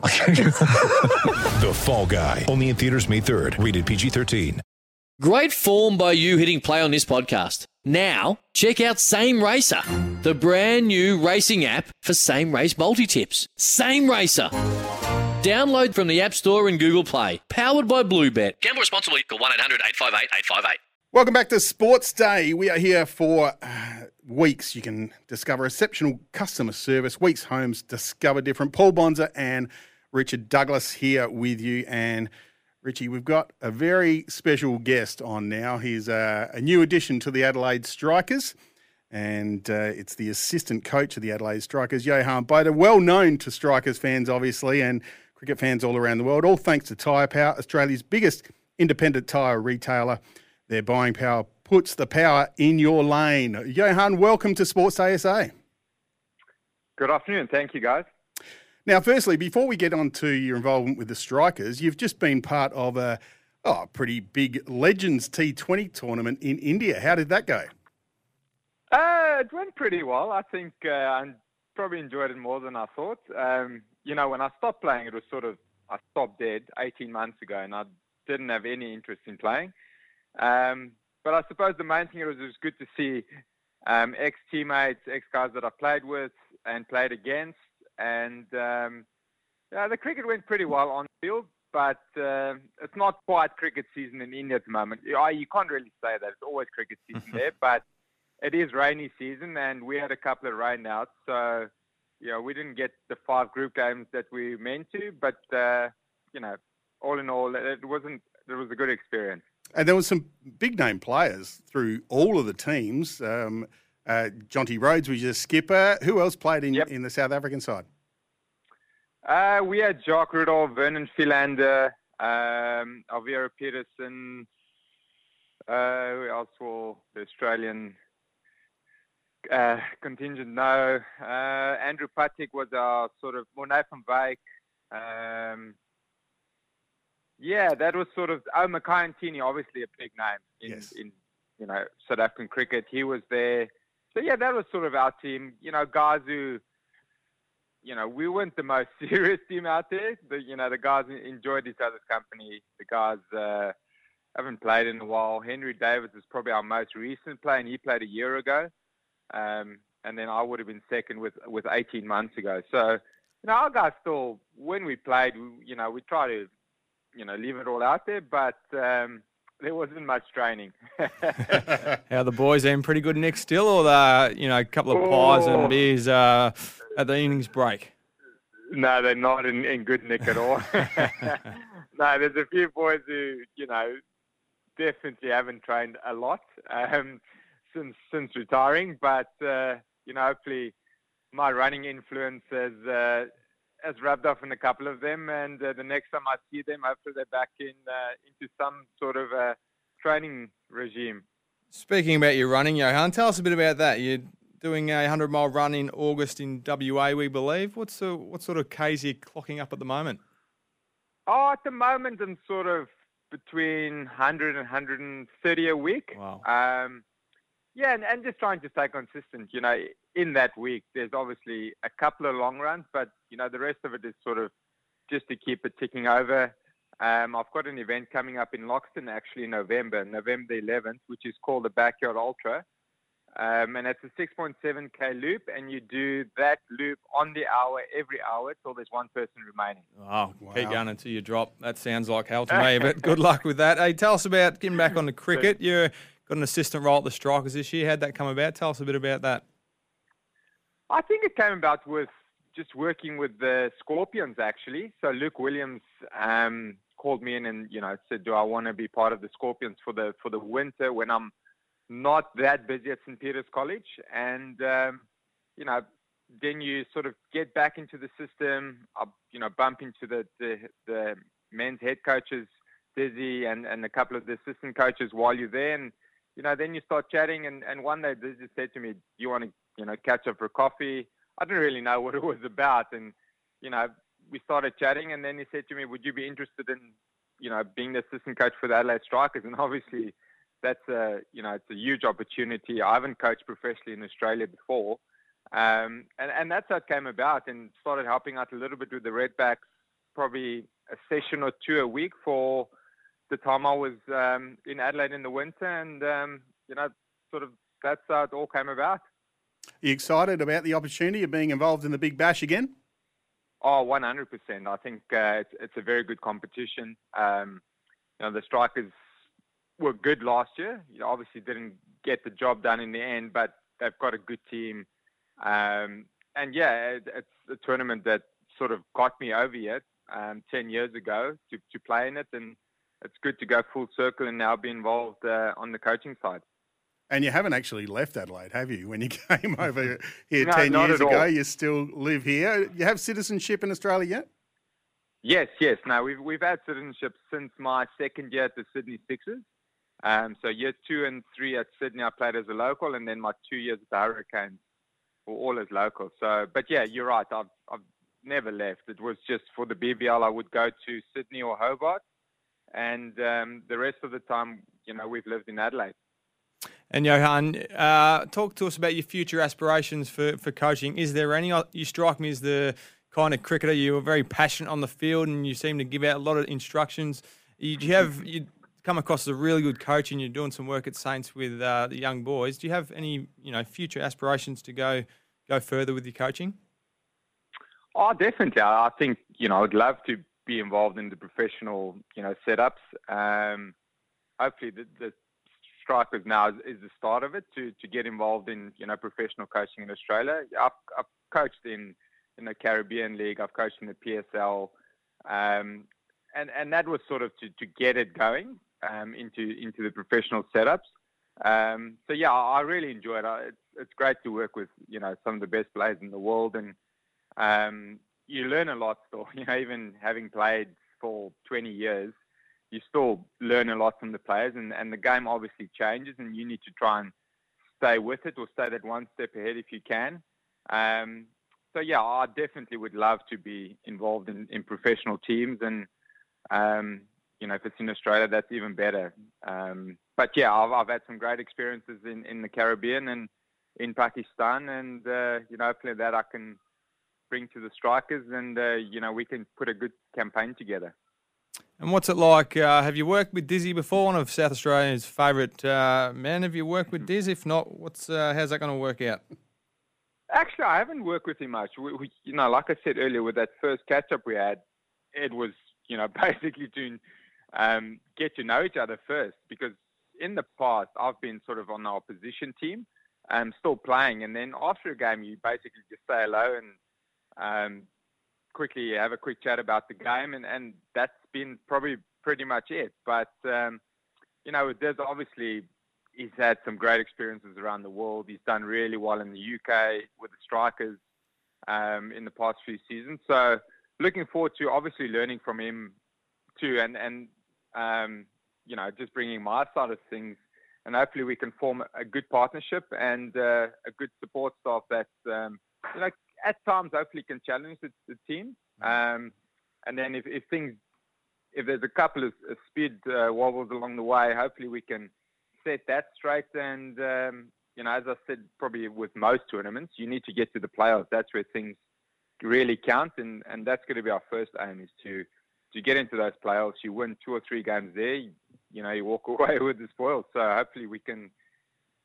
The Fall Guy. Only in theaters May 3rd. Rated PG-13. Great form by you hitting play on this podcast. Now, check out Same Racer, the brand new racing app for same race multi tips. Same Racer. Download from the App Store and Google Play. Powered by Bluebet. Gamble responsibly. Call 1 800 858 858. Welcome back to Sports Day. We are here for uh, weeks. You can discover exceptional customer service. Weeks Homes discover different. Paul Bonza and Richard Douglas here with you. And Richie, we've got a very special guest on now. He's uh, a new addition to the Adelaide Strikers, and uh, it's the assistant coach of the Adelaide Strikers, Johan Botha, well known to Strikers fans, obviously, and cricket fans all around the world, all thanks to Tyre Power, Australia's biggest independent tyre retailer. Their buying power puts the power in your lane. Johan, welcome to Sports ASA. Good afternoon. Thank you, guys. Now, firstly, before we get on to your involvement with the Strikers, you've just been part of a oh, pretty big Legends T20 tournament in India. How did that go? Uh, it went pretty well. I think uh, I probably enjoyed it more than I thought. Um, you know, when I stopped playing, it was sort of I stopped dead 18 months ago, and I didn't have any interest in playing. Um, but I suppose the main thing was it was good to see um, ex teammates, ex guys that I played with and played against, and um, yeah, the cricket went pretty well on the field. But uh, it's not quite cricket season in India at the moment. You, you can't really say that. It's always cricket season there, but it is rainy season, and we had a couple of rainouts, so you know we didn't get the five group games that we meant to. But uh, you know, all in all, it wasn't. It was a good experience. And there were some big name players through all of the teams. Um, uh, Jonty Rhodes was your skipper. Who else played in, Yep. in the South African side? Uh, we had Jacques Rudolph, Vernon Philander, um, Alviro Petersen. Uh, who else for the Australian uh, contingent? No. Uh, Andrew Puttick was our sort of Morné van Wyk. Um, yeah, that was sort of oh Makhaya Ntini, obviously a big name in, Yes. in you know South African cricket. He was there. So yeah, that was sort of our team. You know, guys who you know, we weren't the most serious team out there. But you know, the guys enjoyed each other's company. The guys uh, haven't played in a while. Henry Davids is probably our most recent player, and he played a year ago. Um, and then I would have been second with with 18 months ago. So, you know, our guys still, when we played, you know, we try to, you know, leave it all out there, but um, there wasn't much training. How the boys in pretty good Nick still, or the you know a couple of pies Oh. and beers uh, at the innings break. No, they're not in, in good nick at all. no, there's a few boys who, you know, definitely haven't trained a lot um, since since retiring. But uh, you know, hopefully, my running influence has uh, has rubbed off on a couple of them, and uh, the next time I see them, hopefully they're back in uh, into some sort of uh, training regime. Speaking about your running, Johan, tell us a bit about that. You're doing a hundred mile run in August in WA, we believe. What's the, what sort of K's are you clocking up at the moment? Oh, at the moment, I'm sort of between 100 and 130 a week. Wow. Um, yeah, and, and just trying to stay consistent. You know, in that week, there's obviously a couple of long runs, but you know, the rest of it is sort of just to keep it ticking over. Um, I've got an event coming up in Loxton actually in November, November the 11th, which is called the Backyard Ultra. Um, and it's a 6.7k loop, and you do that loop on the hour every hour till there's one person remaining. Oh, keep going until you drop. That sounds like hell to me, but good luck with that. Hey, tell us about getting back on the cricket. You got an assistant role at the Strikers this year. How'd that come about? Tell us a bit about that. I think it came about with just working with the Scorpions actually. So Luke Williams um, called me in and you know said, "Do I want to be part of the Scorpions for the for the winter when I'm not that busy at St Peter's College?" And um, you know, then you sort of get back into the system. I, you know, bump into the the, the men's head coaches, Dizzy and, and a couple of the assistant coaches while you're there. And, you know, then you start chatting. And, and one day Dizzy said to me, Do you want to, you know, catch up for coffee? I didn't really know what it was about. And, you know, we started chatting. And then he said to me, Would you be interested in, you know, being the assistant coach for the Adelaide Strikers? And obviously, that's a, you know, it's a huge opportunity. I haven't coached professionally in Australia before. Um, and, and that's how it came about and started helping out a little bit with the Redbacks, probably a session or two a week for the time I was um, in Adelaide in the winter. And, um, you know, sort of that's how it all came about. Are you excited about the opportunity of being involved in the Big Bash again? Oh, 100%. I think uh, it's, it's a very good competition. Um, you know, the Strikers were good last year. You know, obviously didn't get the job done in the end, but they've got a good team. Um, and yeah, it, it's a tournament that sort of got me over here um, 10 years ago to, to play in it. And it's good to go full circle and now be involved uh, on the coaching side. And you haven't actually left Adelaide, have you? When you came over here No, 10 years ago, all. you still live here. You have citizenship in Australia yet? Yes, yes. No, we've we've had citizenship since my second year at the Sydney Sixers. Um, so year two and three at Sydney, I played as a local, and then my two years at the Hurricanes were all as local. So, but yeah, you're right. I've I've never left. It was just for the BBL, I would go to Sydney or Hobart, and um, the rest of the time, you know, we've lived in Adelaide. And Johan, uh, talk to us about your future aspirations for, for coaching. Is there any? You strike me as the kind of cricketer you are very passionate on the field, and you seem to give out a lot of instructions. You, do you have you come across as a really good coach, and you're doing some work at Saints with uh, the young boys. Do you have any you know future aspirations to go go further with your coaching? Oh, definitely. I I think you know I'd love to be involved in the professional you know setups. Um, hopefully, the, the strikers now is, is the start of it to to get involved in you know professional coaching in Australia. I've, I've coached in in the Caribbean League. I've coached in the PSL, um, and and that was sort of to to get it going um, into into the professional setups. Um, so yeah, I really enjoy it. It's it's great to work with you know some of the best players in the world, and um, you learn a lot still. You know, even having played for 20 years, you still learn a lot from the players, and, and the game obviously changes, and you need to try and stay with it or stay that one step ahead if you can. Um, so yeah, I definitely would love to be involved in, in professional teams, and um, you know, if it's in Australia, that's even better. Um, but yeah, I've, I've had some great experiences in, in the Caribbean and in Pakistan, and uh, you know, hopefully that I can bring to the strikers, and uh, you know, we can put a good campaign together. And what's it like? Uh, have you worked with Dizzy before? One of South Australia's favourite uh, men. Have you worked with Dizzy? If not, what's uh, how's that going to work out? Actually, I haven't worked with him much. We, we, you know, like I said earlier, with that first catch up we had, it was you know basically to um, get to know each other first. Because in the past, I've been sort of on the opposition team, um, still playing, and then after a game, you basically just say hello and um, quickly have a quick chat about the game, and, and that's been probably pretty much it. But um, you know, there's obviously he's had some great experiences around the world. He's done really well in the UK with the strikers um, in the past few seasons. So looking forward to obviously learning from him too, and and um, you know just bringing my side of things, and hopefully we can form a good partnership and uh, a good support staff that um, you know at times hopefully can challenge the, the team. Um, and then if, if things if there's a couple of speed uh, wobbles along the way, hopefully we can set that straight. And um, you know, as I said, probably with most tournaments, you need to get to the playoffs. That's where things really count, and, and that's going to be our first aim is to to get into those playoffs. You win two or three games there, you, you know, you walk away with the spoils. So hopefully we can,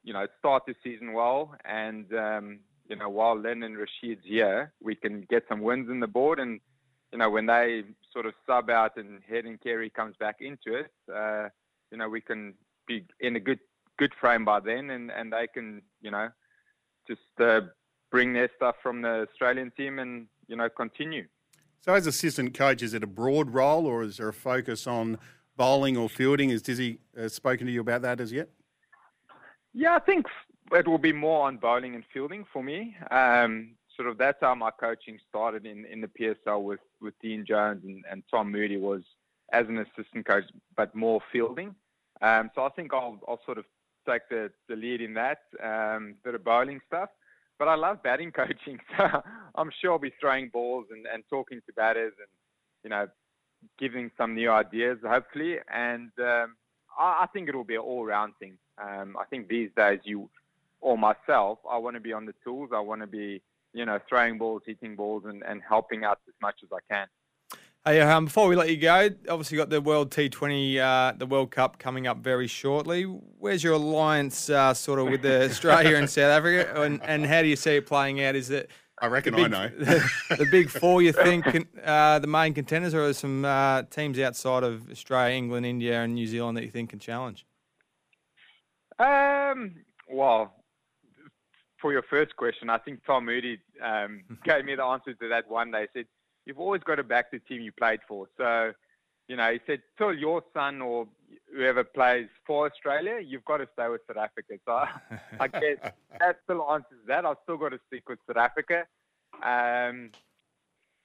you know, start the season well, and um, you know, while Lynn and Rashid's here, we can get some wins in the board and you know, when they sort of sub out and Head and Carey comes back into it, uh, you know, we can be in a good good frame by then, and, and they can, you know, just uh, bring their stuff from the Australian team and you know continue. So, as assistant coach, is it a broad role or is there a focus on bowling or fielding? Has Dizzy uh, spoken to you about that as yet? Yeah, I think it will be more on bowling and fielding for me. Um, sort of that's how my coaching started in, in the PSL with, with Dean Jones and, and Tom Moody was as an assistant coach, but more fielding. Um, so I think I'll I'll sort of take the, the lead in that um, bit of bowling stuff. But I love batting coaching, so I'm sure I'll be throwing balls and, and talking to batters and you know giving some new ideas, hopefully. And um, I, I think it will be an all-round thing. Um, I think these days, you or myself, I want to be on the tools. I want to be, you know, throwing balls, hitting balls, and, and helping out as much as I can. Hey, um, before we let you go, obviously got the World T20, uh, the World Cup coming up very shortly. Where's your alliance, uh, sort of, with the Australia and South Africa, and, and how do you see it playing out? Is it I reckon big, I know. the, the big four, you think, uh, the main contenders, or are there some uh, teams outside of Australia, England, India, and New Zealand that you think can challenge? Um, well, for your first question, I think Tom Moody um, gave me the answer to that one day. He said, You've always got to back the team you played for. So, you know, he said, Till your son or whoever plays for Australia, you've got to stay with South Africa. So I, I guess that still answers that. I've still got to stick with South Africa. Um,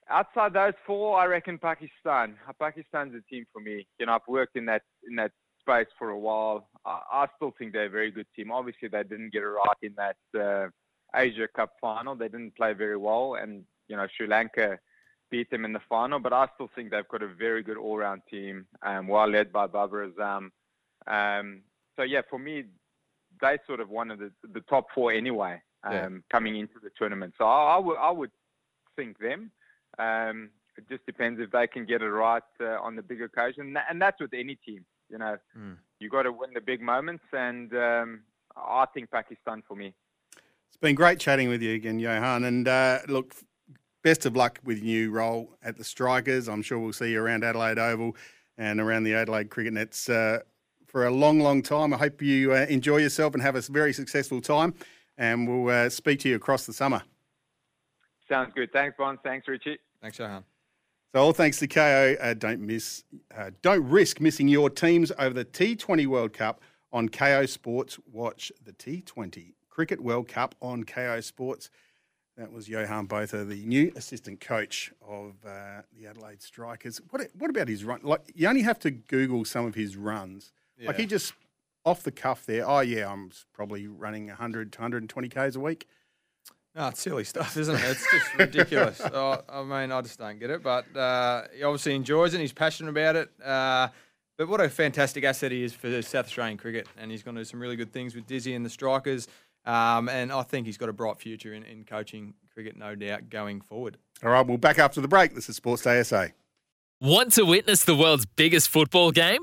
outside those four, I reckon Pakistan. Pakistan's a team for me. You know, I've worked in that in that space for a while. I, I still think they're a very good team. Obviously, they didn't get it right in that uh, Asia Cup final. They didn't play very well, and you know, Sri Lanka beat them in the final. But I still think they've got a very good all-round team, um, well led by Babar Azam. Um, so yeah, for me, they sort of one of the the top four anyway um, Yeah. coming into the tournament. So I, I would I would think them. Um, it just depends if they can get it right uh, on the big occasion, and that's with any team. You know, Mm. you got to win the big moments, and um, I think Pakistan for me. It's been great chatting with you again, Johan. And uh, look, best of luck with your new role at the Strikers. I'm sure we'll see you around Adelaide Oval and around the Adelaide cricket nets uh, for a long, long time. I hope you uh, enjoy yourself and have a very successful time. And we'll uh, speak to you across the summer. Sounds good. Thanks, Bond. Thanks, Richie. Thanks, Johan. So all thanks to Kayo. Uh, don't miss, uh, don't risk missing your teams over the T20 World Cup on Kayo Sports. Watch the T20 Cricket World Cup on Kayo Sports. That was Johan Botha, the new assistant coach of uh, the Adelaide Strikers. What what about his run? Like you only have to Google some of his runs. Like he just off the cuff there. Oh yeah, I'm probably running 100 to 120 k's a week. No, it's silly stuff, isn't it? It's just ridiculous. oh, I mean, I just don't get it. But uh, he obviously enjoys it. and He's passionate about it. Uh, but what a fantastic asset he is for South Australian cricket, and he's going to do some really good things with Dizzy and the Strikers. Um, and I think he's got a bright future in, in coaching cricket, no doubt, going forward. All right, we'll back after the break. This is Sports Day SA. Want to witness the world's biggest football game?